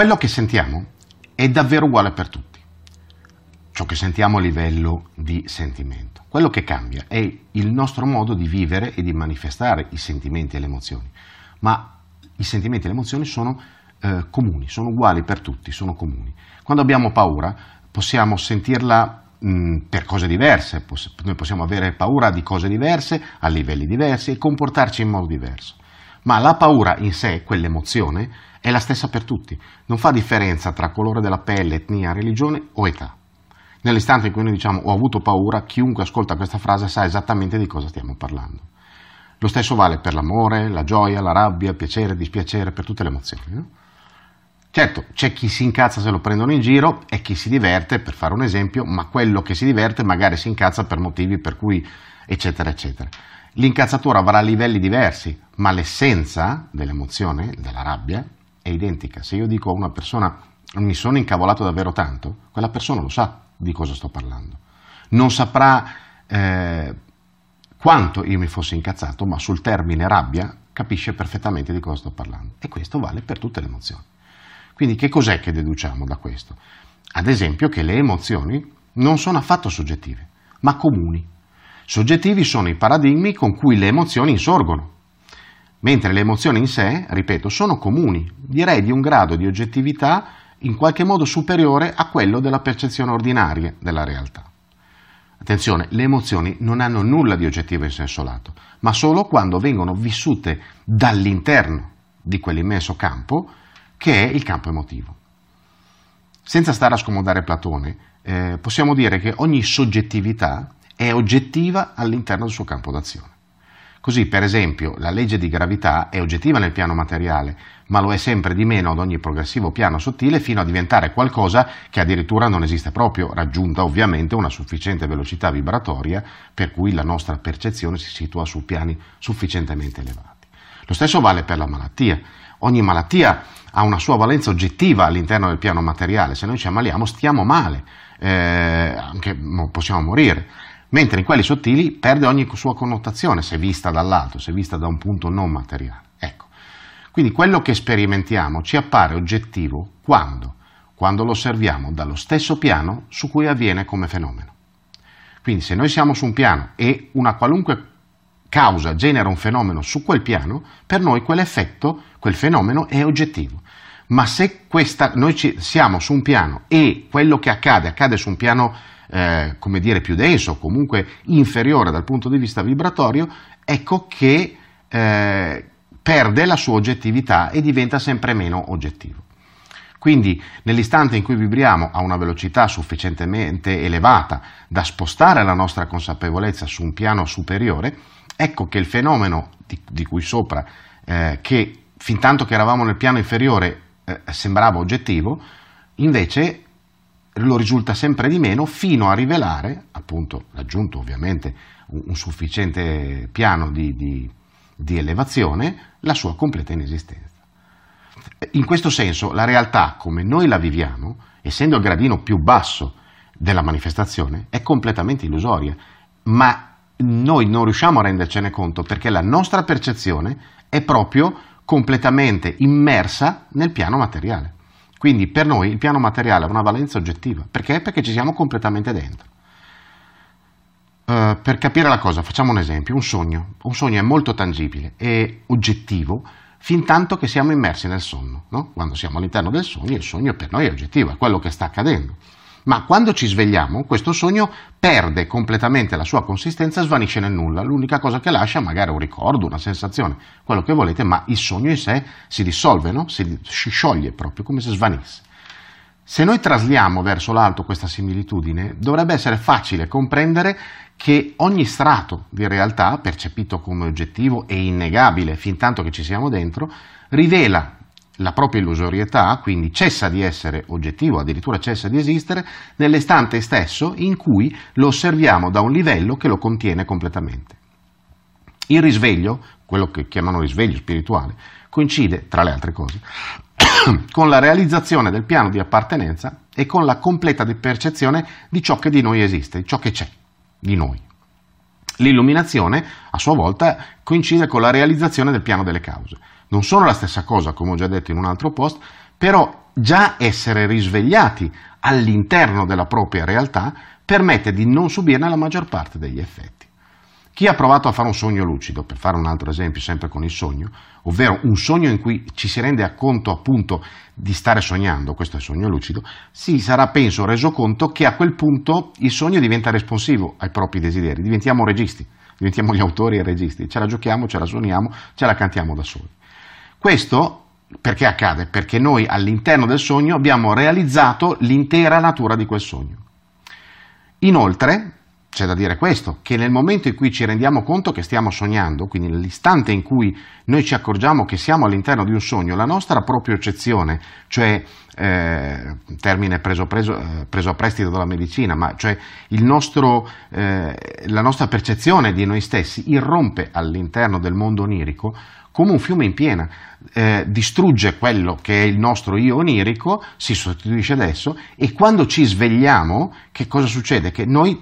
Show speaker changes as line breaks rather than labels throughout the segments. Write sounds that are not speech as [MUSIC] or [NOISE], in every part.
quello che sentiamo è davvero uguale per tutti, ciò che sentiamo a livello di sentimento. Quello che cambia è il nostro modo di vivere e di manifestare i sentimenti e le emozioni, ma i sentimenti e le emozioni sono eh, comuni, sono uguali per tutti, sono comuni. Quando abbiamo paura possiamo sentirla mh, per cose diverse, poss- noi possiamo avere paura di cose diverse, a livelli diversi e comportarci in modo diverso. Ma la paura in sé, quell'emozione, è la stessa per tutti, non fa differenza tra colore della pelle, etnia, religione o età. Nell'istante in cui noi diciamo ho avuto paura, chiunque ascolta questa frase sa esattamente di cosa stiamo parlando. Lo stesso vale per l'amore, la gioia, la rabbia, il piacere, il dispiacere, per tutte le emozioni. No? Certo, c'è chi si incazza se lo prendono in giro e chi si diverte, per fare un esempio, ma quello che si diverte magari si incazza per motivi per cui eccetera eccetera. L'incazzatura avrà livelli diversi, ma l'essenza dell'emozione, della rabbia, è identica. Se io dico a una persona mi sono incavolato davvero tanto, quella persona lo sa di cosa sto parlando. Non saprà eh, quanto io mi fossi incazzato, ma sul termine rabbia capisce perfettamente di cosa sto parlando. E questo vale per tutte le emozioni. Quindi che cos'è che deduciamo da questo? Ad esempio che le emozioni non sono affatto soggettive, ma comuni. Soggettivi sono i paradigmi con cui le emozioni insorgono, mentre le emozioni in sé, ripeto, sono comuni, direi di un grado di oggettività in qualche modo superiore a quello della percezione ordinaria della realtà. Attenzione, le emozioni non hanno nulla di oggettivo in senso lato, ma solo quando vengono vissute dall'interno di quell'immenso campo che è il campo emotivo. Senza stare a scomodare Platone, eh, possiamo dire che ogni soggettività è oggettiva all'interno del suo campo d'azione. Così, per esempio, la legge di gravità è oggettiva nel piano materiale, ma lo è sempre di meno ad ogni progressivo piano sottile fino a diventare qualcosa che addirittura non esiste proprio, raggiunta ovviamente una sufficiente velocità vibratoria per cui la nostra percezione si situa su piani sufficientemente elevati. Lo stesso vale per la malattia. Ogni malattia ha una sua valenza oggettiva all'interno del piano materiale, se noi ci ammaliamo stiamo male, eh, anche possiamo morire, mentre in quelli sottili perde ogni sua connotazione se vista dall'alto, se vista da un punto non materiale. Ecco. Quindi quello che sperimentiamo ci appare oggettivo quando? Quando lo osserviamo dallo stesso piano su cui avviene come fenomeno. Quindi se noi siamo su un piano e una qualunque causa genera un fenomeno su quel piano, per noi quell'effetto, quel fenomeno è oggettivo. Ma se questa, noi ci, siamo su un piano e quello che accade accade su un piano eh, come dire più denso, comunque inferiore dal punto di vista vibratorio, ecco che eh, perde la sua oggettività e diventa sempre meno oggettivo. Quindi nell'istante in cui vibriamo a una velocità sufficientemente elevata da spostare la nostra consapevolezza su un piano superiore, ecco che il fenomeno di, di cui sopra, eh, che fin tanto che eravamo nel piano inferiore eh, sembrava oggettivo, invece lo risulta sempre di meno fino a rivelare, appunto raggiunto ovviamente un, un sufficiente piano di, di, di elevazione, la sua completa inesistenza. In questo senso la realtà come noi la viviamo, essendo il gradino più basso della manifestazione, è completamente illusoria, ma noi non riusciamo a rendercene conto perché la nostra percezione è proprio completamente immersa nel piano materiale. Quindi per noi il piano materiale ha una valenza oggettiva. Perché? Perché ci siamo completamente dentro. Uh, per capire la cosa, facciamo un esempio, un sogno. Un sogno è molto tangibile, è oggettivo, fin tanto che siamo immersi nel sonno. No? Quando siamo all'interno del sogno, il sogno per noi è oggettivo, è quello che sta accadendo. Ma quando ci svegliamo, questo sogno perde completamente la sua consistenza svanisce nel nulla. L'unica cosa che lascia magari è un ricordo, una sensazione, quello che volete, ma il sogno in sé si dissolve, no? si, si scioglie proprio, come se svanisse. Se noi trasliamo verso l'alto questa similitudine, dovrebbe essere facile comprendere che ogni strato di realtà, percepito come oggettivo e innegabile fin tanto che ci siamo dentro, rivela la propria illusorietà, quindi cessa di essere oggettivo, addirittura cessa di esistere, nell'istante stesso in cui lo osserviamo da un livello che lo contiene completamente. Il risveglio, quello che chiamano risveglio spirituale, coincide, tra le altre cose, [COUGHS] con la realizzazione del piano di appartenenza e con la completa percezione di ciò che di noi esiste, di ciò che c'è di noi. L'illuminazione, a sua volta, coincide con la realizzazione del piano delle cause non sono la stessa cosa, come ho già detto in un altro post, però già essere risvegliati all'interno della propria realtà permette di non subirne la maggior parte degli effetti. Chi ha provato a fare un sogno lucido, per fare un altro esempio sempre con il sogno, ovvero un sogno in cui ci si rende conto appunto di stare sognando, questo è il sogno lucido, si sarà penso reso conto che a quel punto il sogno diventa responsivo ai propri desideri, diventiamo registi, diventiamo gli autori e registi, ce la giochiamo, ce la suoniamo, ce la cantiamo da soli. Questo perché accade? Perché noi all'interno del sogno abbiamo realizzato l'intera natura di quel sogno. Inoltre, c'è da dire questo, che nel momento in cui ci rendiamo conto che stiamo sognando, quindi nell'istante in cui noi ci accorgiamo che siamo all'interno di un sogno, la nostra proprio-eccezione, cioè eh, termine preso, preso, eh, preso, a prestito dalla medicina, ma cioè nostro, eh, la nostra percezione di noi stessi irrompe all'interno del mondo onirico come un fiume in piena, eh, distrugge quello che è il nostro io onirico, si sostituisce adesso e quando ci svegliamo, che cosa succede? Che noi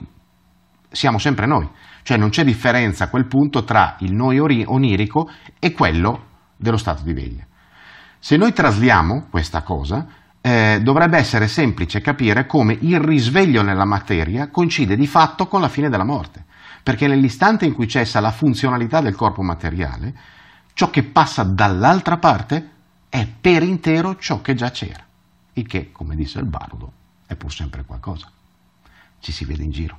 siamo sempre noi, cioè non c'è differenza a quel punto tra il noi onirico e quello dello stato di veglia. Se noi trasliamo questa cosa, eh, dovrebbe essere semplice capire come il risveglio nella materia coincide di fatto con la fine della morte, perché nell'istante in cui cessa la funzionalità del corpo materiale, ciò che passa dall'altra parte è per intero ciò che già c'era, il che, come disse il bardo, è pur sempre qualcosa. Ci si vede in giro.